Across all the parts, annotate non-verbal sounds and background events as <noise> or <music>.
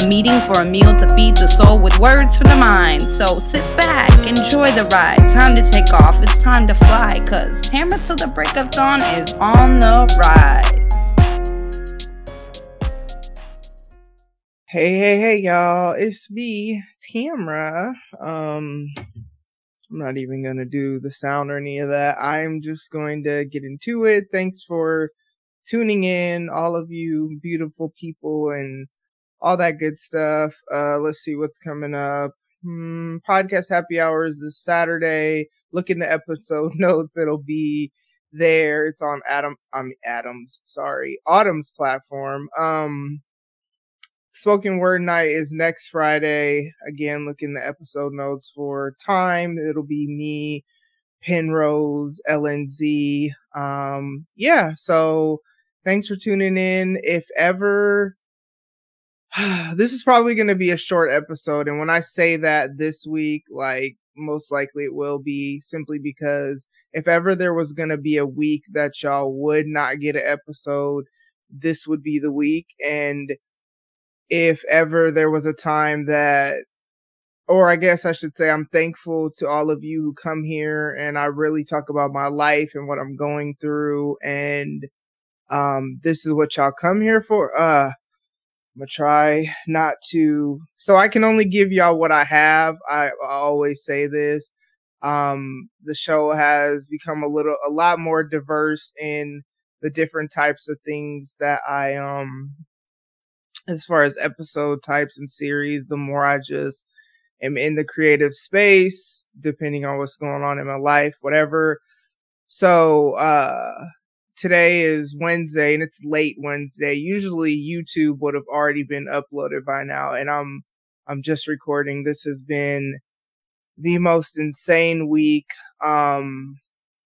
A meeting for a meal to feed the soul with words for the mind. So sit back, enjoy the ride. Time to take off, it's time to fly. Cause Tamara till the break of dawn is on the rise. Hey, hey, hey, y'all. It's me, Tamra. Um, I'm not even going to do the sound or any of that. I'm just going to get into it. Thanks for tuning in, all of you beautiful people and all that good stuff. Uh, let's see what's coming up. Hmm, podcast happy hours this Saturday. Look in the episode <laughs> notes. It'll be there. It's on Adam, I mean, Adams, sorry, Autumn's platform. Um, Spoken Word Night is next Friday. Again, look in the episode notes for time. It'll be me, Penrose, LNZ. Um, yeah, so thanks for tuning in. If ever, <sighs> this is probably going to be a short episode. And when I say that this week, like most likely it will be simply because if ever there was going to be a week that y'all would not get an episode, this would be the week. And if ever there was a time that or I guess I should say I'm thankful to all of you who come here and I really talk about my life and what I'm going through and um this is what y'all come here for. Uh I'm gonna try not to so I can only give y'all what I have. I, I always say this. Um the show has become a little a lot more diverse in the different types of things that I um as far as episode types and series, the more I just am in the creative space, depending on what's going on in my life, whatever. So, uh, today is Wednesday and it's late Wednesday. Usually YouTube would have already been uploaded by now and I'm, I'm just recording. This has been the most insane week. Um,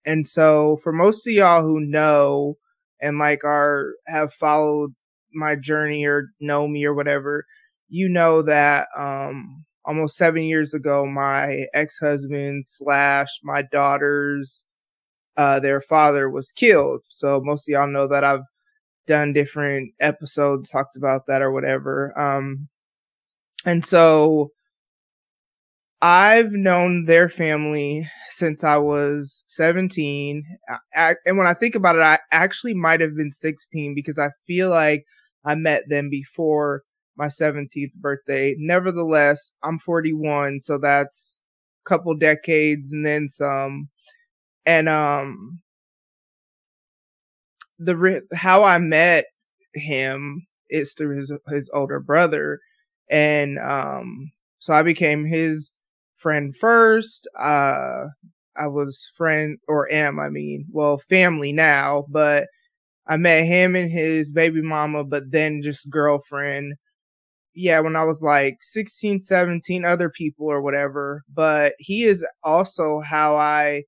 and so for most of y'all who know and like are, have followed my journey or know me or whatever, you know that um almost seven years ago, my ex husband slash my daughter's uh their father was killed. So most of y'all know that I've done different episodes talked about that or whatever. Um and so I've known their family since I was 17. I, and when I think about it, I actually might have been 16 because I feel like I met them before my 17th birthday. Nevertheless, I'm 41, so that's a couple decades and then some. And, um, the, how I met him is through his, his older brother. And, um, so I became his friend first. Uh, I was friend or am, I mean, well, family now, but I met him and his baby mama, but then just girlfriend. Yeah, when I was like 16, 17, other people or whatever. But he is also how I,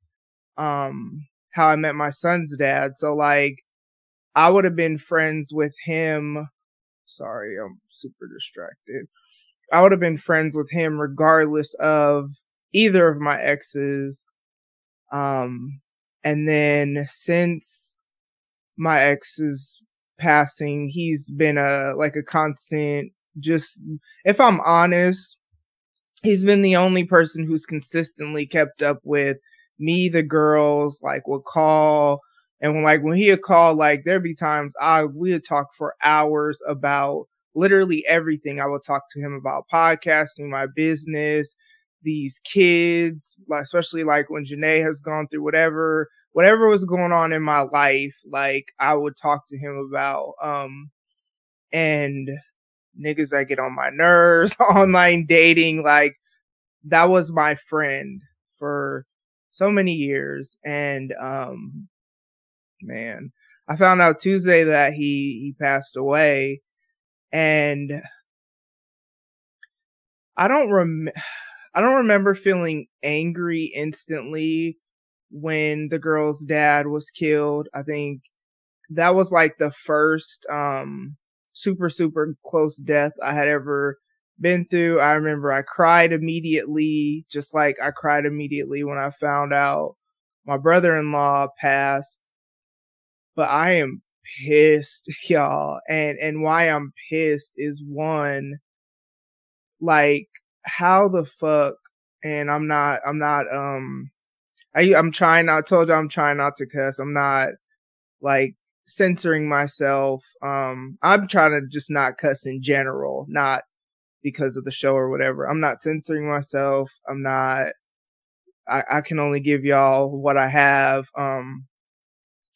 um, how I met my son's dad. So like, I would have been friends with him. Sorry, I'm super distracted. I would have been friends with him regardless of either of my exes. Um, and then since my ex's passing, he's been a like a constant just if I'm honest, he's been the only person who's consistently kept up with me, the girls, like would call and when like when he would call, like there'd be times I we would talk for hours about literally everything. I would talk to him about podcasting, my business, these kids, like especially like when Janae has gone through whatever whatever was going on in my life, like I would talk to him about, um, and niggas that get on my nerves, <laughs> online dating, like that was my friend for so many years. And, um, man, I found out Tuesday that he, he passed away and I don't rem, <sighs> I don't remember feeling angry instantly when the girl's dad was killed. I think that was like the first um super super close death I had ever been through. I remember I cried immediately, just like I cried immediately when I found out my brother-in-law passed. But I am pissed, <laughs> y'all. And and why I'm pissed is one like how the fuck and I'm not I'm not um I I'm trying I told you I'm trying not to cuss. I'm not like censoring myself. Um I'm trying to just not cuss in general, not because of the show or whatever. I'm not censoring myself. I'm not I, I can only give y'all what I have. Um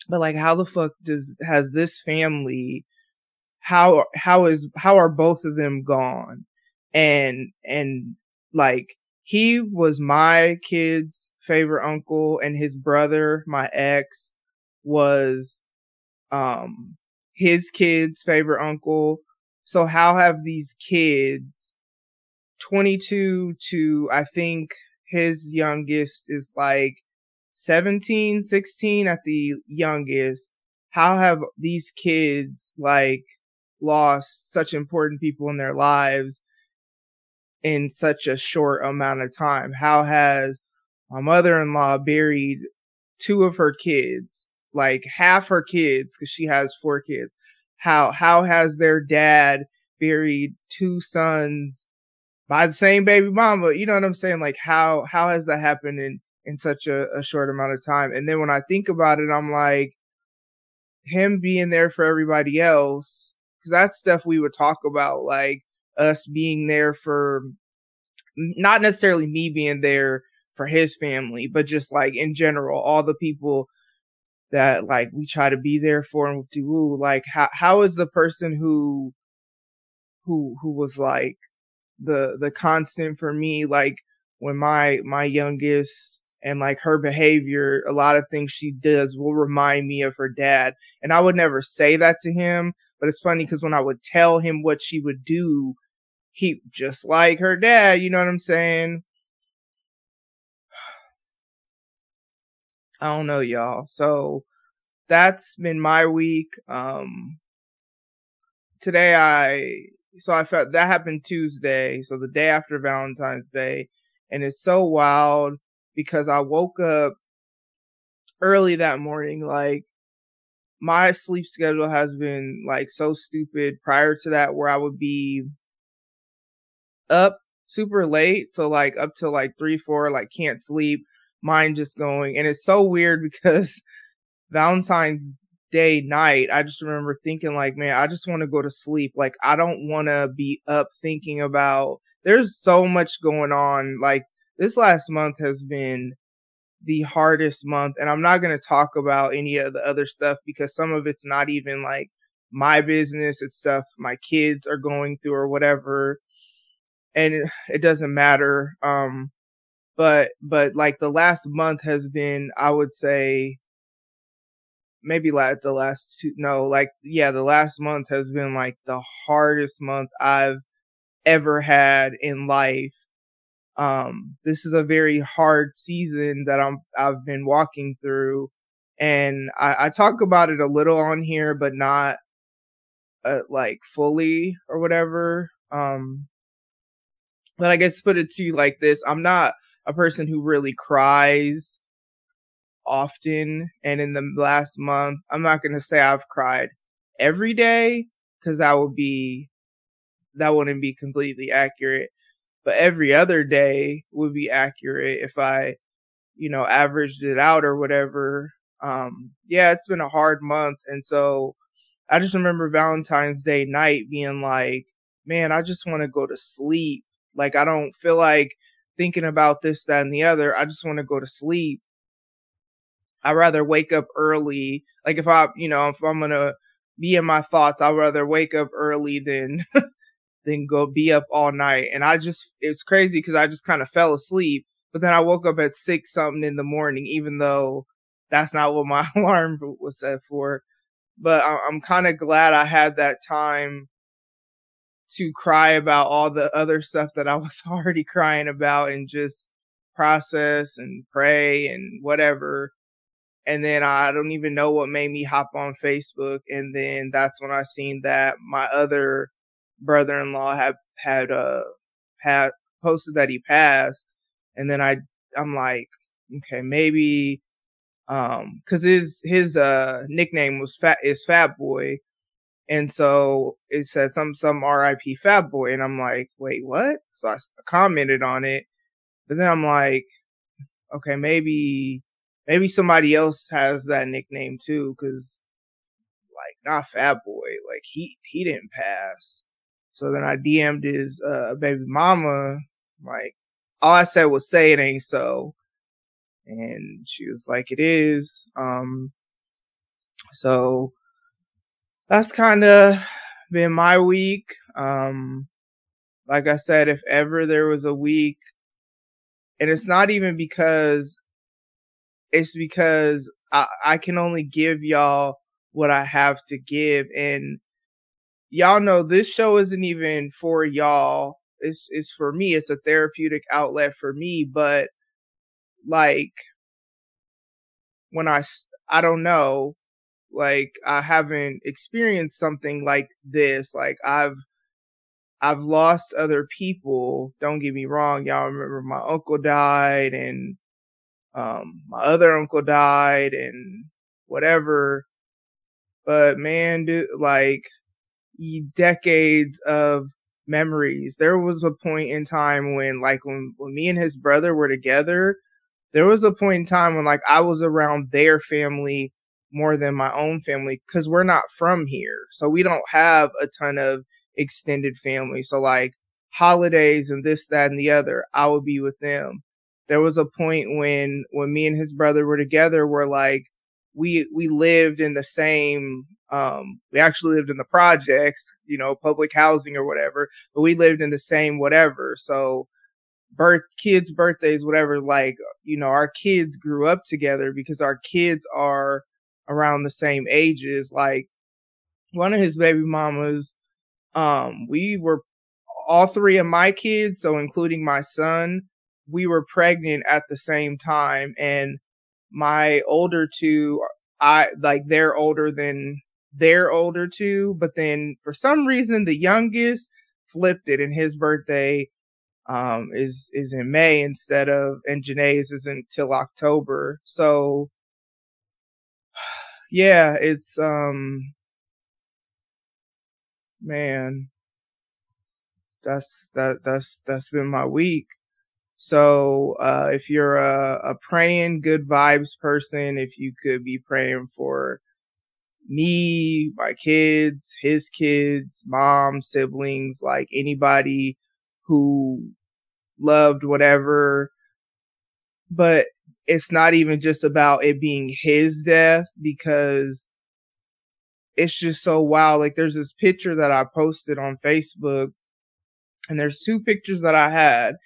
but like how the fuck does has this family how how is how are both of them gone? And and like he was my kid's favorite uncle and his brother, my ex, was um his kid's favorite uncle. So how have these kids 22 to I think his youngest is like 17, 16 at the youngest. How have these kids like lost such important people in their lives in such a short amount of time? How has my mother-in-law buried two of her kids, like half her kids, because she has four kids? How how has their dad buried two sons by the same baby mama? You know what I'm saying? Like how how has that happened in in such a, a short amount of time? And then when I think about it, I'm like, him being there for everybody else, because that's stuff we would talk about, like us being there for not necessarily me being there for his family, but just like in general, all the people that like we try to be there for and do like how how is the person who who who was like the the constant for me like when my my youngest and like her behavior a lot of things she does will remind me of her dad and i would never say that to him but it's funny because when i would tell him what she would do he just like her dad, you know what I'm saying? I don't know, y'all. So that's been my week. Um today I so I felt that happened Tuesday, so the day after Valentine's Day, and it's so wild because I woke up early that morning like my sleep schedule has been like so stupid prior to that where I would be up super late. So like up to like three, four, like can't sleep, mind just going. And it's so weird because <laughs> Valentine's Day night, I just remember thinking like, man, I just want to go to sleep. Like I don't want to be up thinking about, there's so much going on. Like this last month has been the hardest month. And I'm not going to talk about any of the other stuff because some of it's not even like my business. It's stuff my kids are going through or whatever and it, <sighs> it doesn't matter. Um, but, but like the last month has been, I would say, maybe like the last two, no, like, yeah, the last month has been like the hardest month I've ever had in life. Um, this is a very hard season that I'm, I've been walking through and I, I talk about it a little on here, but not, uh, like fully or whatever. Um, but I guess put it to you like this. I'm not a person who really cries often. And in the last month, I'm not going to say I've cried every day because that would be, that wouldn't be completely accurate. But every other day would be accurate if I, you know, averaged it out or whatever. Um, yeah, it's been a hard month. And so I just remember Valentine's Day night being like, man, I just want to go to sleep like I don't feel like thinking about this, that, and the other. I just want to go to sleep. I'd rather wake up early. Like if I, you know, if I'm gonna be in my thoughts, I'd rather wake up early than <laughs> than go be up all night. And I just it's crazy because I just kind of fell asleep. But then I woke up at six something in the morning, even though that's not what my <laughs> alarm was set for. But I'm kind of glad I had that time to cry about all the other stuff that I was <laughs> already crying about and just process and pray and whatever. And then I don't even know what made me hop on Facebook. And then that's when I seen that my other brother-in-law had, had, uh, had posted that he passed. And then I, I'm like, okay, maybe, um, cause his, his, uh, nickname was fat, is fat boy. And so it said some, some RIP fat boy. And I'm like, wait, what? So I commented on it, but then I'm like, okay, maybe, maybe somebody else has that nickname too. Cause like not fat boy, like he, he didn't pass. So then I DM'd his, uh, baby mama, like, all I said was say it ain't so. And she was like, it is. Um, so that's kind of been my week. Um, like I said, if ever there was a week, and it's not even because it's because I, I can only give y'all what I have to give. And y'all know this show isn't even for y'all. It's, it's for me. It's a therapeutic outlet for me. But like when I, I don't know, like I haven't experienced something like this. Like I've, I've lost other people. Don't get me wrong. Y'all remember my uncle died and, um, my other uncle died and whatever. But man, dude, like decades of memories. There was a point in time when like when, when me and his brother were together, there was a point in time when like I was around their family more than my own family because we're not from here. So we don't have a ton of extended family. So like holidays and this, that, and the other, I would be with them. There was a point when, when me and his brother were together where like we, we lived in the same, um, we actually lived in the projects, you know, public housing or whatever, but we lived in the same whatever. So birth, kids, birthdays, whatever, like, you know, our kids grew up together because our kids are around the same ages. Like one of his baby mamas, um, we were all three of my kids, so including my son, we were pregnant at the same time and my older two, I like they're older than they're older two, but then for some reason the youngest flipped it and his birthday um is is in May instead of and Janae's isn't till October. So yeah, it's um man that's that that's that's been my week. So uh if you're a, a praying good vibes person, if you could be praying for me, my kids, his kids, mom, siblings, like anybody who loved whatever. But it's not even just about it being his death because it's just so wild. Like there's this picture that I posted on Facebook and there's two pictures that I had.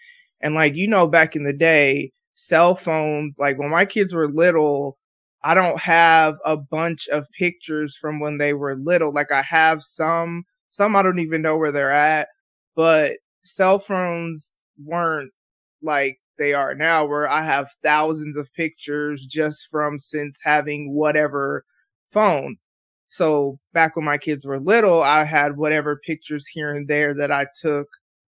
And like, you know, back in the day, cell phones, like when my kids were little, I don't have a bunch of pictures from when they were little. Like I have some, some I don't even know where they're at, but cell phones weren't like they are now where I have thousands of pictures just from since having whatever phone. So back when my kids were little, I had whatever pictures here and there that I took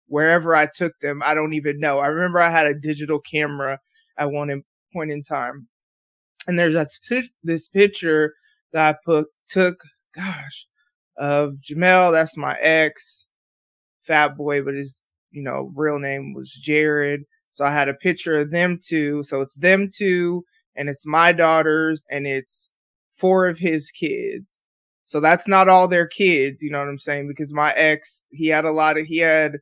wherever I took them. I don't even know. I remember I had a digital camera at one point in time and there's this picture that I put took, gosh, of Jamel. That's my ex, Fat Boy, but his you know real name was Jared. So I had a picture of them two. So it's them two, and it's my daughters, and it's four of his kids. So that's not all their kids, you know what I'm saying? Because my ex, he had a lot of, he had,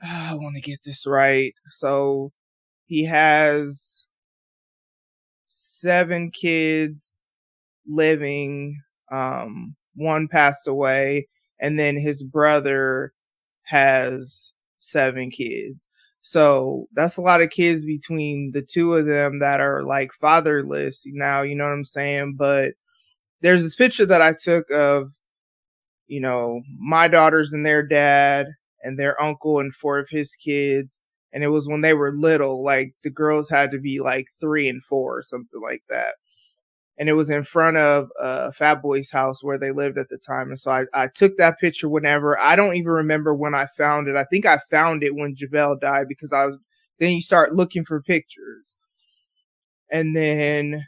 <sighs> I want to get this right. So he has seven kids living. Um, one passed away, and then his brother has seven kids. So that's a lot of kids between the two of them that are like fatherless now, you know what I'm saying? But there's this picture that I took of, you know, my daughters and their dad and their uncle and four of his kids. And it was when they were little, like the girls had to be like three and four or something like that. And it was in front of uh, Fat Boy's house where they lived at the time. And so I, I took that picture whenever. I don't even remember when I found it. I think I found it when Jamel died because I was, then you start looking for pictures. And then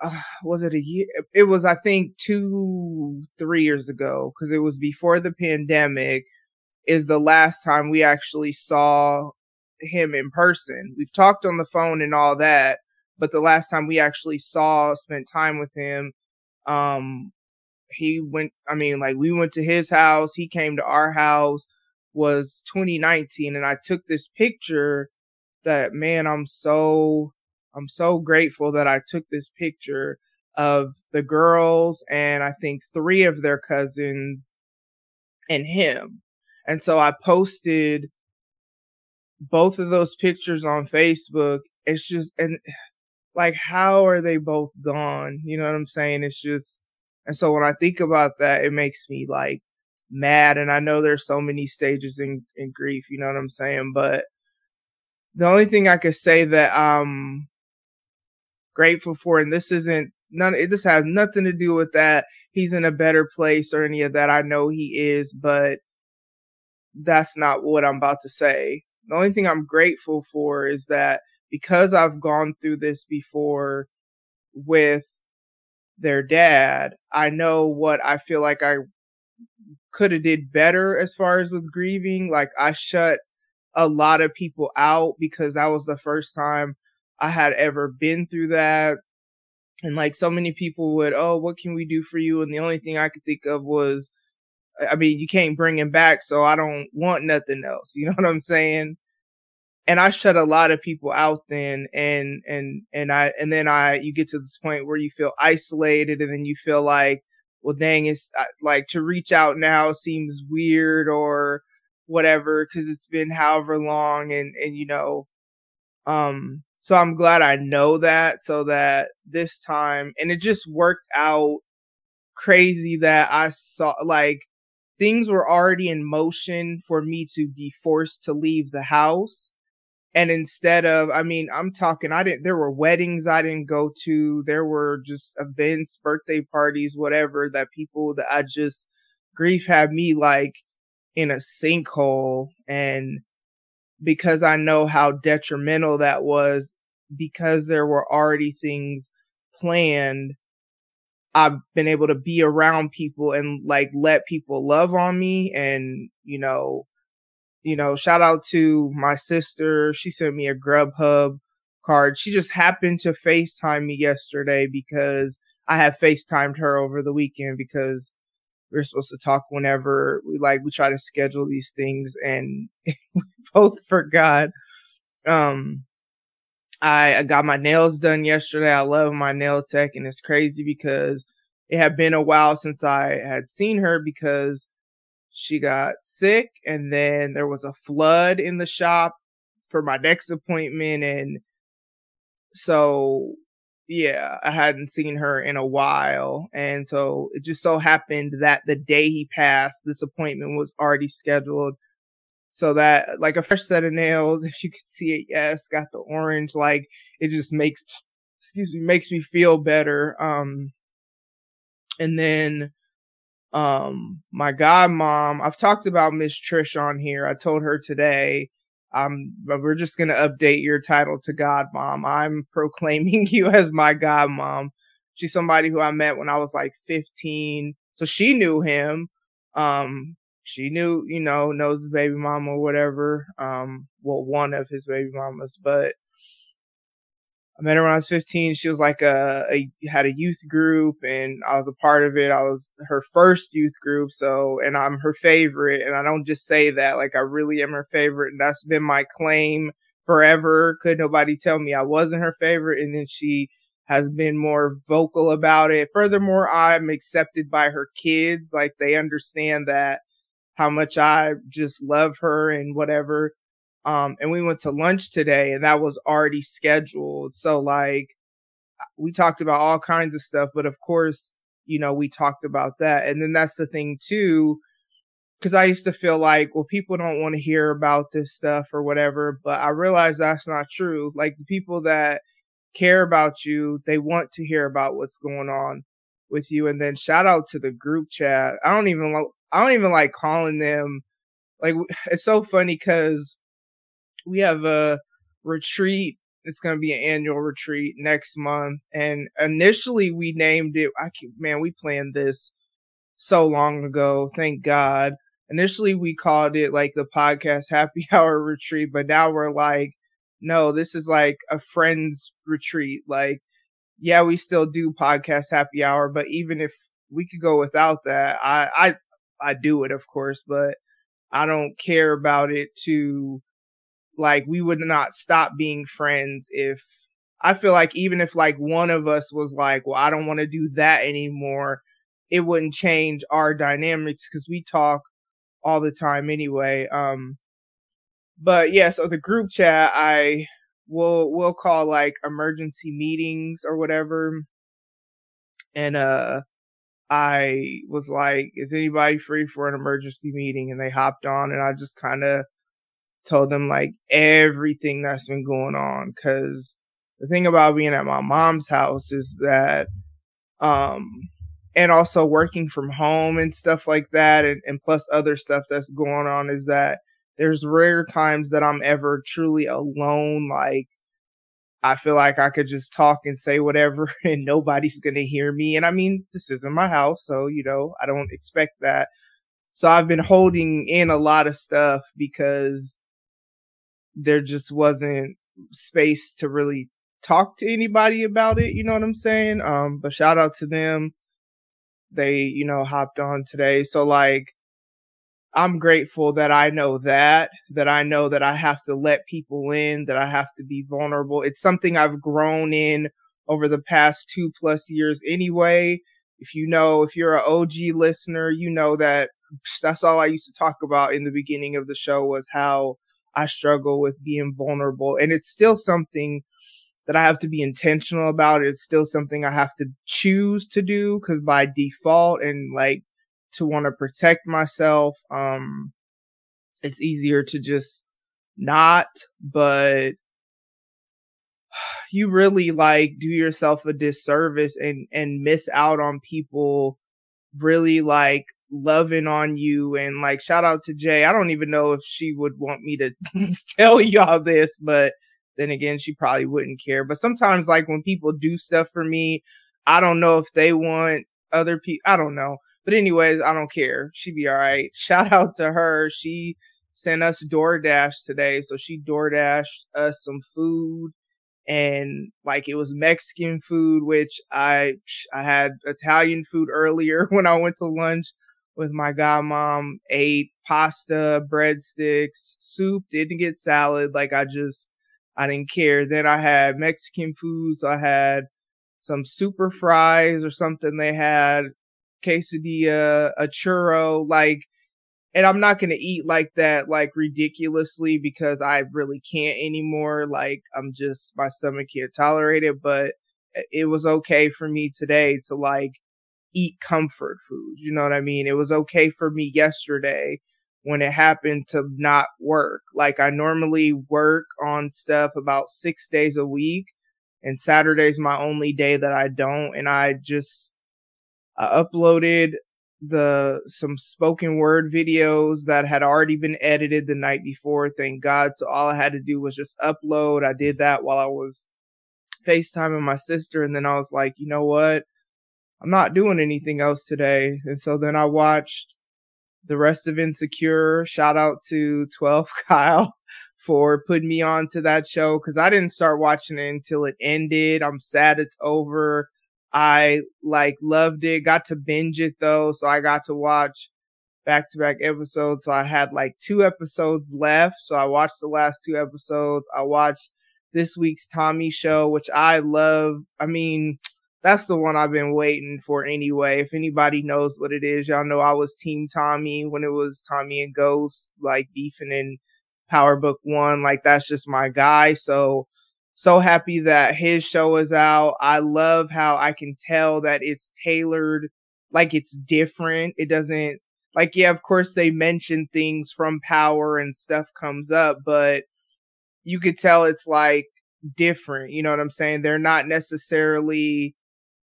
uh, was it a year? It was, I think, two, three years ago because it was before the pandemic. Is the last time we actually saw him in person. We've talked on the phone and all that, but the last time we actually saw, spent time with him, um, he went. I mean, like we went to his house. He came to our house. Was 2019, and I took this picture. That man, I'm so I'm so grateful that I took this picture of the girls and I think three of their cousins and him. And so I posted both of those pictures on Facebook. It's just, and like, how are they both gone? You know what I'm saying? It's just, and so when I think about that, it makes me like mad. And I know there's so many stages in, in grief, you know what I'm saying? But the only thing I could say that I'm grateful for. And this isn't none, this has nothing to do with that. He's in a better place or any of that. I know he is, but that's not what I'm about to say. The only thing I'm grateful for is that because I've gone through this before with their dad, I know what I feel like I could have did better as far as with grieving. Like I shut a lot of people out because that was the first time I had ever been through that. And like so many people would, oh, what can we do for you? And the only thing I could think of was, I mean, you can't bring him back, so I don't want nothing else. <laughs> You know what I'm saying? And I shut a lot of people out then, and and and I and then I you get to this point where you feel isolated, and then you feel like, well, dang, it's like to reach out now seems weird or whatever because it's been however long, and and you know, um, so I'm glad I know that so that this time, and it just worked out crazy that I saw like things were already in motion for me to be forced to leave the house. And instead of, I mean, I'm talking, I didn't, there were weddings I didn't go to. There were just events, birthday parties, whatever that people that I just, grief had me like in a sinkhole. And because I know how detrimental that was because there were already things planned, I've been able to be around people and like let people love on me and, you know, you know, shout out to my sister. She sent me a Grubhub card. She just happened to FaceTime me yesterday because I had FaceTimed her over the weekend because we are supposed to talk whenever we like we try to schedule these things and <laughs> we both forgot. Um I got my nails done yesterday. I love my nail tech and it's crazy because it had been a while since I had seen her because she got sick and then there was a flood in the shop for my next appointment and so yeah, I hadn't seen her in a while. And so it just so happened that the day he passed, this appointment was already scheduled so that like a fresh set of nails, <laughs> if you could see it, yes, got the orange, like it just makes, excuse me, makes me feel better. Um, and then, um, my godmom, I've talked about Miss Trish on here. I told her today, um, but we're just going to update your title to godmom. I'm proclaiming <laughs> you as my godmom. She's somebody who I met when I was like 15. So she knew him. Um, she knew, you know, knows his baby mama or whatever. Um, well, one of his baby mamas, but I met her when I was 15. She was like a, a, had a youth group and I was a part of it. I was her first youth group. So, and I'm her favorite. And I don't just say that, like I really am her favorite. And that's been my claim forever. Could nobody tell me I wasn't her favorite. And then she has been more vocal about it. Furthermore, I'm accepted by her kids. Like they understand that how much I just love her and whatever. Um, and we went to lunch today and that was already scheduled. So like we talked about all kinds of stuff, but of course, you know, we talked about that. And then that's the thing too, because I used to feel like, well, people don't want to hear about this stuff or whatever, but I realized that's not true. Like the people that care about you, they want to hear about what's going on with you. And then shout out to the group chat. I don't even, like. I don't even like calling them. Like <sighs> it's so funny because we have a retreat. It's going to be an annual retreat next month. And initially we named it, I can, man, we planned this so long ago. Thank God. Initially we called it like the podcast <laughs> happy hour retreat, but now we're like, no, this is like a friends retreat. Like, yeah, we still do podcast happy hour, but even if we could go without that, I, I, I do it, of course, but I don't care about it to like we would not stop being friends if I feel like even if like one of us was like, well, I don't want to do that anymore, it wouldn't change our dynamics because we talk all the time anyway. Um, but yeah, so the group chat, I will, we'll call like emergency meetings or whatever. And, uh, I was like, is anybody free for an emergency meeting? And they hopped on and I just kind of told them like everything that's been going on. Cause the thing about being at my mom's house is that, um, and also working from home and stuff like that. And, and plus other stuff that's going on is that there's rare times that I'm ever truly alone. Like I feel like I could just talk and say whatever <laughs> and nobody's going to hear me. And I mean, this isn't my house. So, you know, I don't expect that. So I've been holding in a lot of stuff because there just wasn't space to really talk to anybody about it. You know what I'm saying? Um, but shout out to them. They, you know, hopped on today. So like, I'm grateful that I know that, that I know that I have to let people in, that I have to be vulnerable. It's something I've grown in over the past two plus years anyway. If you know, if you're an OG listener, you know that that's all I used to talk about in the beginning of the show was how I struggle with being vulnerable. And it's still something that I have to be intentional about. It's still something I have to choose to do because by default and like to want to protect myself. Um, it's easier to just not, but you really like do yourself a disservice and, and miss out on people really like loving on you and like shout out to Jay. I don't even know if she would want me to <laughs> tell y'all this, but then again, she probably wouldn't care. But sometimes like when people do stuff for me, I don't know if they want other people. I don't know. But anyways, I don't care. She'd be all right. <laughs> Shout out to her. She sent us DoorDash today. So she DoorDashed us some food and like it was Mexican food, which I, I had Italian food earlier <laughs> when I went to lunch with my godmom, ate pasta, breadsticks, soup, didn't get salad. Like I just, I didn't care. Then I had Mexican food. So I had some super fries or something they had quesadilla, a churro, like, and I'm not going to eat like that, like ridiculously because I really can't anymore. Like, I'm just, my stomach can't tolerate it, but eh, it was okay for me today to like eat comfort food. You know what I mean? It was okay for me yesterday when it happened to not work. Like I normally work on stuff about six days a week and Saturday's my only day that I don't. And I just, I uploaded the some spoken word videos that had already been edited the night before. Thank God. So all I had to do was just upload. I did that while I was FaceTiming my sister. And then I was like, you know what? I'm not doing anything else today. And so then I watched the rest of Insecure. Shout out to 12 <laughs> Kyle for putting me on to that show because I didn't start watching it until it ended. I'm sad it's over. I like loved it. Got to binge it though, so I got to watch back to back episodes. So I had like two episodes left. So I watched the last two episodes. I watched this week's Tommy show, which I love. I mean, that's the one I've been waiting for anyway. If anybody knows what it is, y'all know I was Team Tommy when it was Tommy and Ghost, like beefing in Power Book One. Like that's just my guy. So so happy that his show is out. I love how I can tell that it's tailored like it's different. It doesn't like yeah, of course they mention things from power and stuff comes up, but you could tell it's like different. You know what I'm saying? They're not necessarily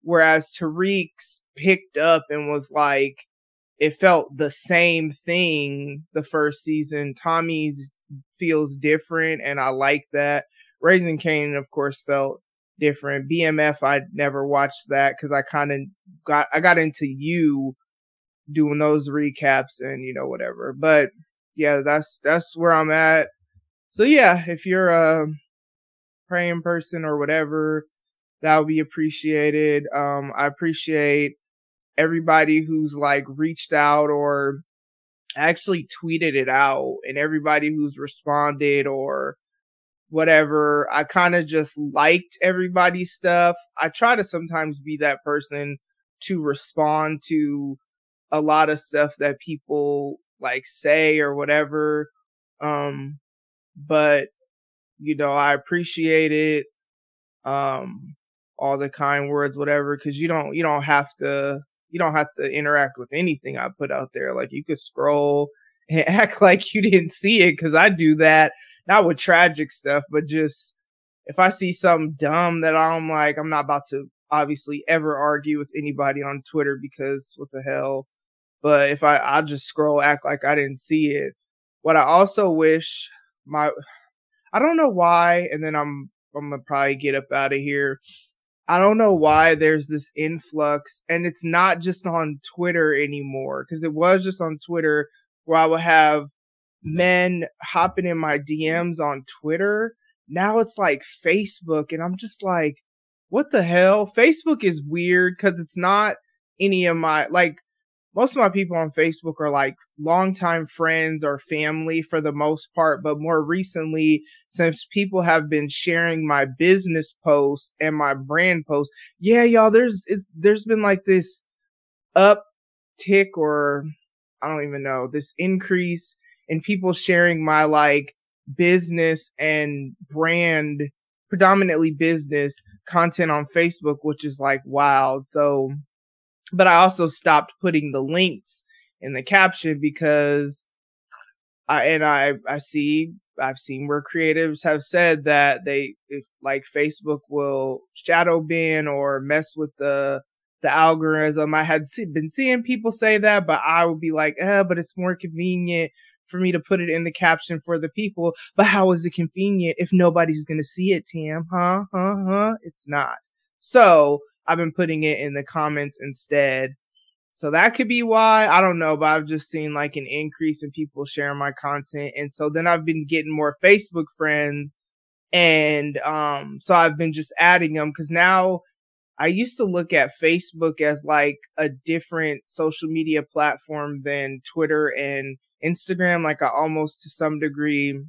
whereas Tariq's picked up and was like it felt the same thing the first season. Tommy's feels different and I like that. Raising Kanan, of course, felt different. BMF, I never watched that because I kind of got I got into you doing those recaps and you know whatever. But yeah, that's that's where I'm at. So yeah, if you're a praying person or whatever, that would be appreciated. Um, I appreciate everybody who's like reached out or actually tweeted it out and everybody who's responded or whatever. I kind of just liked everybody's stuff. I try to sometimes be that person to respond to a lot of stuff that people like say or whatever. Um, but you know, I appreciate it. Um, all the kind words, whatever, cause you don't, you don't have to, you don't have to interact with anything I put out there. Like you could scroll <laughs> and act like you didn't see it. Cause I do that not with tragic stuff, but just if I see something dumb that I'm like, I'm not about to obviously ever argue with anybody on Twitter because what the hell. But if I, I'll just scroll, act like I didn't see it. What I also wish my, I don't know why, and then I'm, I'm gonna probably get up out of here. I don't know why there's this influx and it's not just on Twitter anymore because it was just on Twitter where I would have mm-hmm. men hopping in my DMs on Twitter. Now it's like Facebook, and I'm just like, what the hell? Facebook is weird because it's not any of my like most of my people on Facebook are like longtime friends or family for the most part, but more recently, since people have been sharing my business posts and my brand posts, yeah, y'all, there's it's there's been like this uptick or I don't even know, this increase in people sharing my like business and brand, predominantly business content on Facebook, which is like wild. So, but I also stopped putting the links in the caption because I, and I, I see, I've seen where creatives have said that they, if like Facebook will shadow ban or mess with the, the algorithm. I had been seeing people say that, but I would be like, eh, but it's more convenient for me to put it in the caption for the people. But how is it convenient if nobody's going to see it, Tam? Huh? Huh? Huh? It's not. So I've been putting it in the comments instead. So that could be why. I don't know, but I've just seen like an increase in people sharing my content. And so then I've been getting more Facebook friends. And, um, so I've been just adding them because now I used to look at Facebook as like a different social media platform than Twitter and Instagram, like I almost to some degree,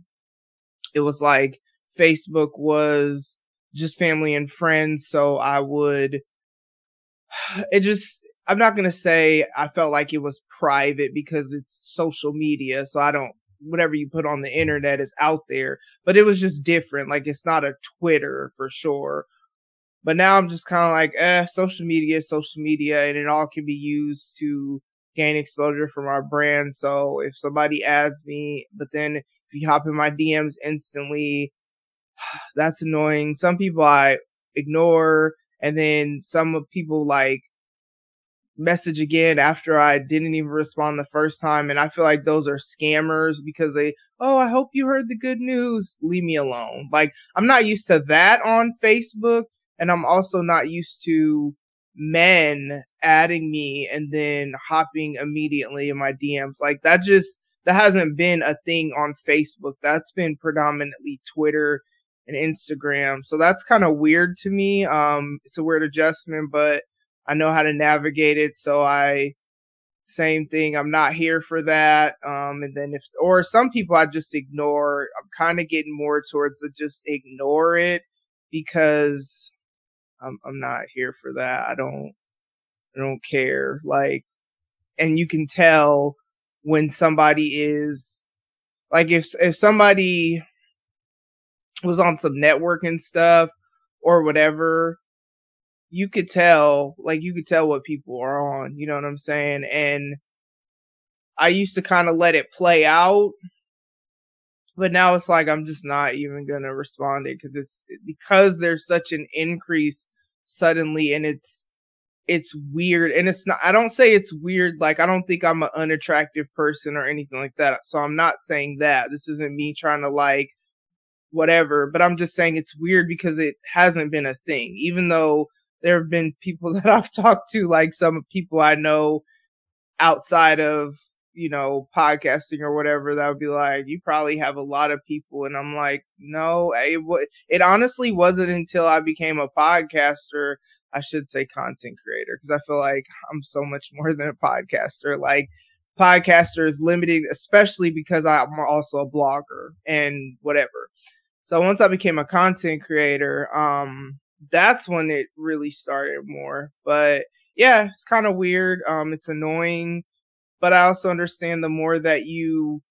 it was like Facebook was just family and friends. So I would, it just, I'm not going to say I felt like it was private because it's social media. So I don't, whatever you put on the internet is out there, but it was just different. Like it's not a Twitter for sure. But now I'm just kind of like, eh, social media, social media, and it all can be used to gain exposure from our brand. So if somebody adds me, but then if you hop in my DMs instantly, <sighs> that's annoying. Some people I ignore, and then some people like message again after I didn't even respond the first time. And I feel like those are scammers because they, oh, I hope you heard the good news. Leave me alone. Like I'm not used to that on Facebook. And I'm also not used to men adding me and then hopping immediately in my DMs. Like that just, that hasn't been a thing on Facebook. That's been predominantly Twitter and Instagram. So that's kind of weird to me. Um, it's a weird adjustment, but I know how to navigate it. So I, same thing. I'm not here for that. Um, and then if, or some people I just ignore. I'm kind of getting more towards the just ignore it because I'm I'm not here for that. I don't I don't care. Like and you can tell when somebody is like if if somebody was on some networking stuff or whatever you could tell, like you could tell what people are on, you know what I'm saying? And I used to kind of let it play out, but now it's like I'm just not even going to respond it because it's because there's such an increase suddenly and it's it's weird and it's not I don't say it's weird like I don't think I'm an unattractive person or anything like that. So I'm not saying that. This isn't me trying to like whatever, but I'm just saying it's weird because it hasn't been a thing even though there have been people <laughs> that I've talked to like some people I know outside of you know, podcasting or whatever, that would be like, you probably have a lot of people. And I'm like, no, it, it honestly wasn't until I became a podcaster, I should say content creator, because I feel like I'm so much <laughs> more than a podcaster. Like, podcaster is limited, especially because I'm also a blogger and whatever. So once I became a content creator, um, that's when it really started more. But yeah, it's kind of weird. Um, it's annoying but I also understand the more that you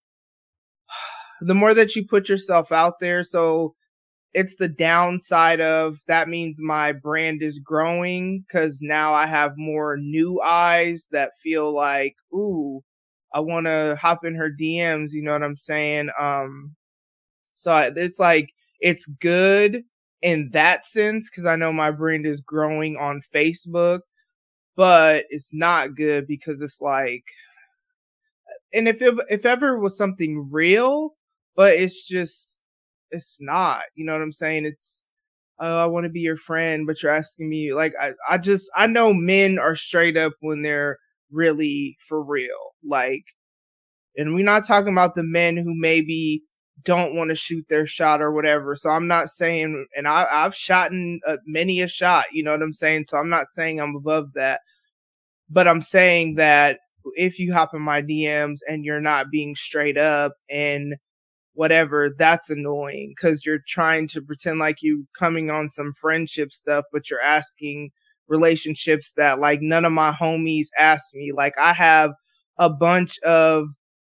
<sighs> the more that you put yourself out there so it's the downside of that means my brand is growing cuz now I have more new eyes that feel like ooh I want to hop in her DMs, you know what I'm saying? Um so it's like it's good in that sense cuz I know my brand is growing on Facebook, but it's not good because it's like and if it, if ever was something real, but it's just it's not. You know what I'm saying? It's oh, I want to be your friend, but you're asking me like I I just I know men are straight up when they're really for real. Like and we're not talking about the men who maybe don't want to shoot their shot or whatever. So I'm not saying, and I, I've shot in uh, many a shot, you know what I'm saying? So I'm not saying I'm above that, but I'm saying that if you hop in my DMs and you're not being straight up and whatever, that's annoying because you're trying to pretend like you coming on some friendship stuff, but you're asking relationships that like none of my homies ask me. Like I have a bunch of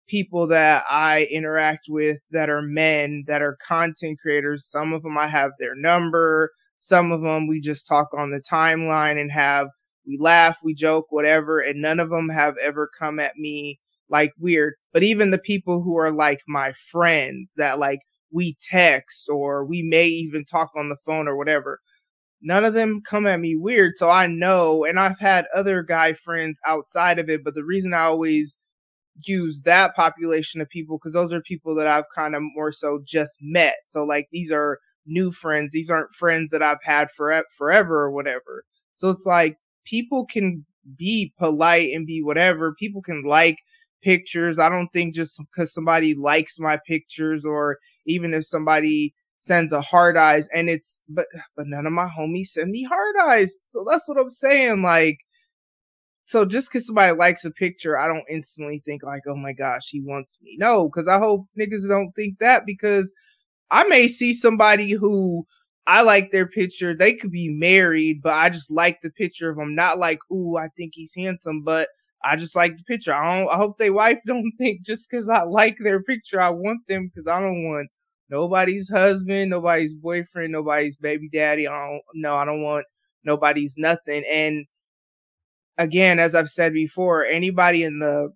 people that I interact with that are men that are content creators. Some of them I have their number. Some of them we just talk on the timeline and have we laugh, we joke, whatever, and none of them have ever come at me like weird. But even the people who are like my friends that like we text or we may even talk on the phone or whatever, none of them come at me weird. So I know, and I've had other guy friends outside of it, but the reason I always use that population of people because those are people that I've kind of more so just met. So like these are new friends. These aren't friends that I've had for forever or whatever. So it's like people can be polite and be whatever. People can like pictures. I don't think just because somebody likes my pictures or even if somebody sends a hard eyes and it's but but none of my homies send me hard eyes. So that's what I'm saying. Like so just because somebody likes a picture, I don't instantly think like, oh my gosh, he wants me. No, because I hope niggas don't think that because I may see somebody who I like their picture. They could be married, but I just like the picture of them. Not like, ooh, I think he's handsome, but I just like the picture. I don't. I hope they wife <laughs> don't think just because I like their picture, I want them because I don't want nobody's husband, nobody's boyfriend, nobody's baby daddy. I don't. No, I don't want nobody's nothing. And again, as I've said before, anybody in the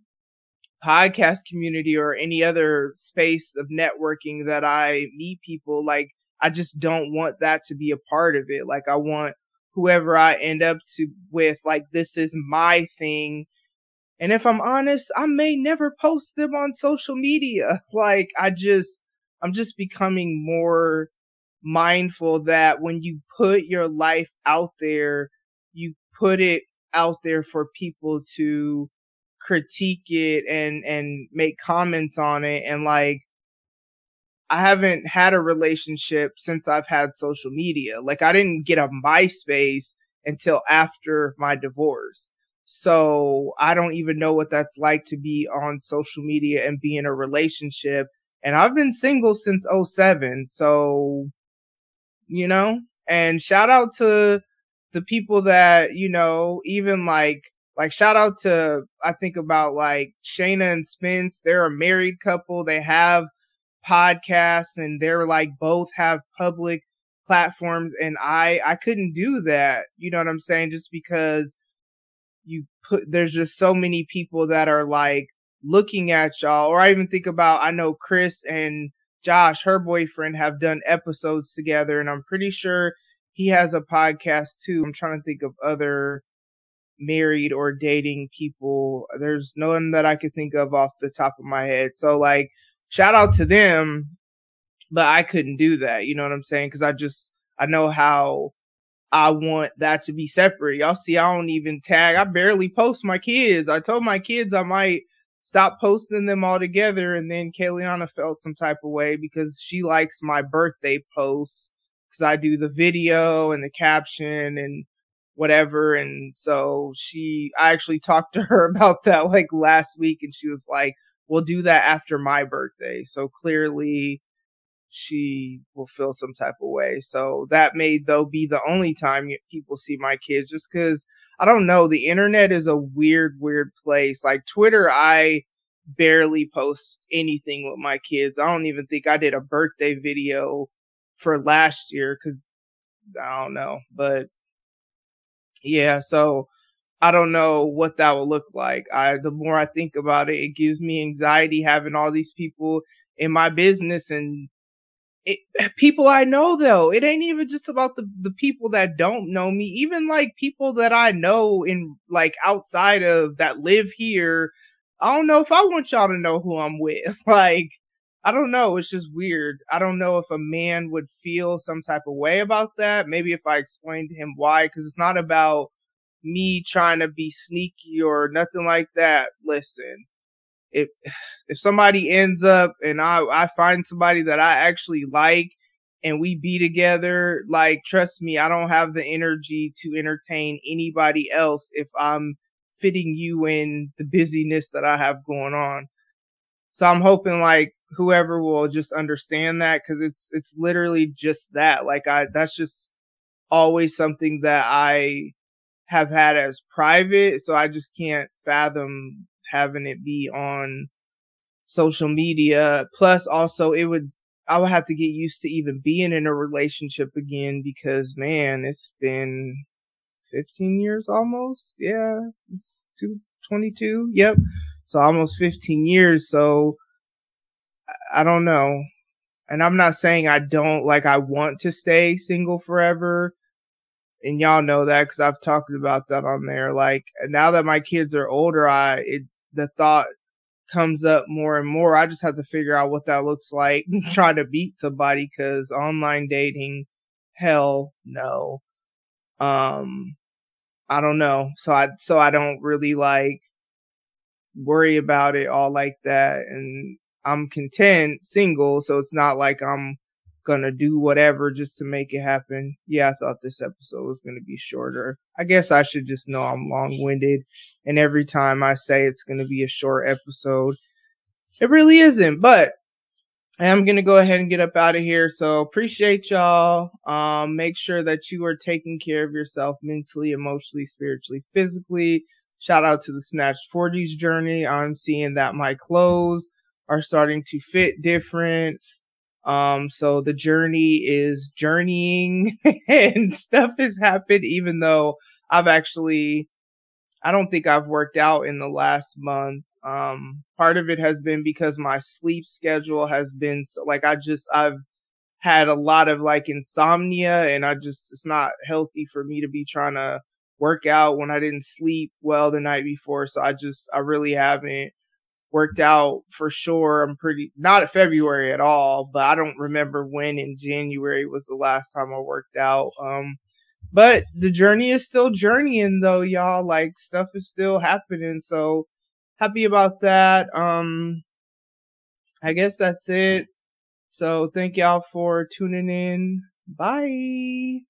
podcast community or any other space of networking that I meet people like I just don't want that to be a part of it. Like I want whoever I end up to with, like this is my thing. And if I'm honest, I may never post them on social media. <laughs> Like I just, I'm just becoming more mindful that when you put your life out there, you put it out there for people to critique it and, and make comments on it. And like, I haven't had a relationship since I've had social media. Like I didn't get a MySpace until after my divorce. So I don't even know what that's like to be on social media and be in a relationship. And I've been single since 07. So, you know, and shout out to the people that, you know, even like, like shout out to, I think about like Shayna and Spence. They're a married couple. They have podcasts and they're like both have public platforms and I I couldn't do that. You know what I'm saying? Just because you put there's just so many people that are like looking at y'all or I even think about I know Chris and Josh, her boyfriend, have done episodes together and I'm pretty sure he has a podcast too. I'm trying to think of other married or dating people. There's no one that I could think of off the top of my head. So like shout out to them, but I couldn't do that. You know what I'm saying? Cause I just, I know how I want that to be separate. Y'all see, I don't even tag. I barely post my kids. I told my kids I might stop posting them all together. And then Kayliana felt some type of way because she likes my birthday posts because I do the video and the caption and whatever. And so she, I actually talked to her <laughs> about that like last week and she was like, we'll do that after my birthday. So clearly she will feel some type of way. So that may though be the only time people see my kids just cause I don't know. The internet is a weird, weird place. Like Twitter, I barely post anything with my kids. I don't even think I did a birthday video for last year because I don't know, but yeah, so I don't know what that will look like. I, the more I think about it, it gives me anxiety having all these people in my business and it, <sighs> people I know though. It ain't even just about the, the people that don't know me. Even like people that I know in like outside of that live here. I don't know if I want y'all to know who I'm with. <laughs> Like, I don't know. It's just weird. I don't know if a man would feel some type of way about that. Maybe if I explained to him why, because it's not about me trying to be sneaky or nothing like that. Listen, if <sighs> if somebody ends up and I I find somebody that I actually like and we be together, like trust me, I don't have the energy to entertain anybody else if I'm fitting you in the busyness that I have going on. So I'm hoping like whoever will just understand that because it's it's literally just that. Like I that's just always something that I have had as private, so I just can't fathom having it be on social media. Plus also it would I would have to get used to even being in a relationship again because man, it's been 15 years almost. Yeah, it's 22. Yep. So almost 15 years. So I don't know. And I'm not saying I don't like I want to stay single forever. And y'all know that because I've talked about that on there. Like now that my kids are older, I it the thought comes up more and more. I just have to figure out what that looks like. <laughs> Try to beat somebody because online dating, hell no. Um, I don't know. So I so I don't really like worry about it all like that. And I'm content single, so it's not like I'm gonna do whatever just to make it happen. Yeah, I thought this episode was gonna be shorter. I guess I should just know I'm long winded, and every time I say it's gonna be a short episode, it really isn't. But I am gonna go ahead and get up out of here. So appreciate y'all. Um, make sure that you are taking care of yourself mentally, emotionally, spiritually, physically. Shout out to the Snatched 40s journey. I'm seeing that my clothes are starting to fit different. Um, so the journey is journeying <laughs> and stuff has happened, even though I've actually, I don't think I've worked out in the last month. Um, part of it has been because my sleep schedule has been so, like, I just, I've had a lot of like insomnia and I just, it's not healthy for me to be trying to work out when I didn't sleep well the night before. So I just, I really haven't worked out for sure. I'm pretty not at February at all, but I don't remember when in January was the last time I worked out. Um, but the journey is still journeying though, y'all. Like stuff is still happening. So happy about that. Um, I guess that's it. So thank y'all for tuning in. Bye.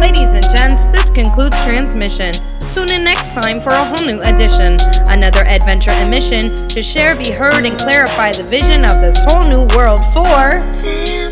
Ladies and gents, this concludes transmission. Tune in next time for a whole new edition, another adventure and mission to share, be heard, and clarify the vision of this whole new world for.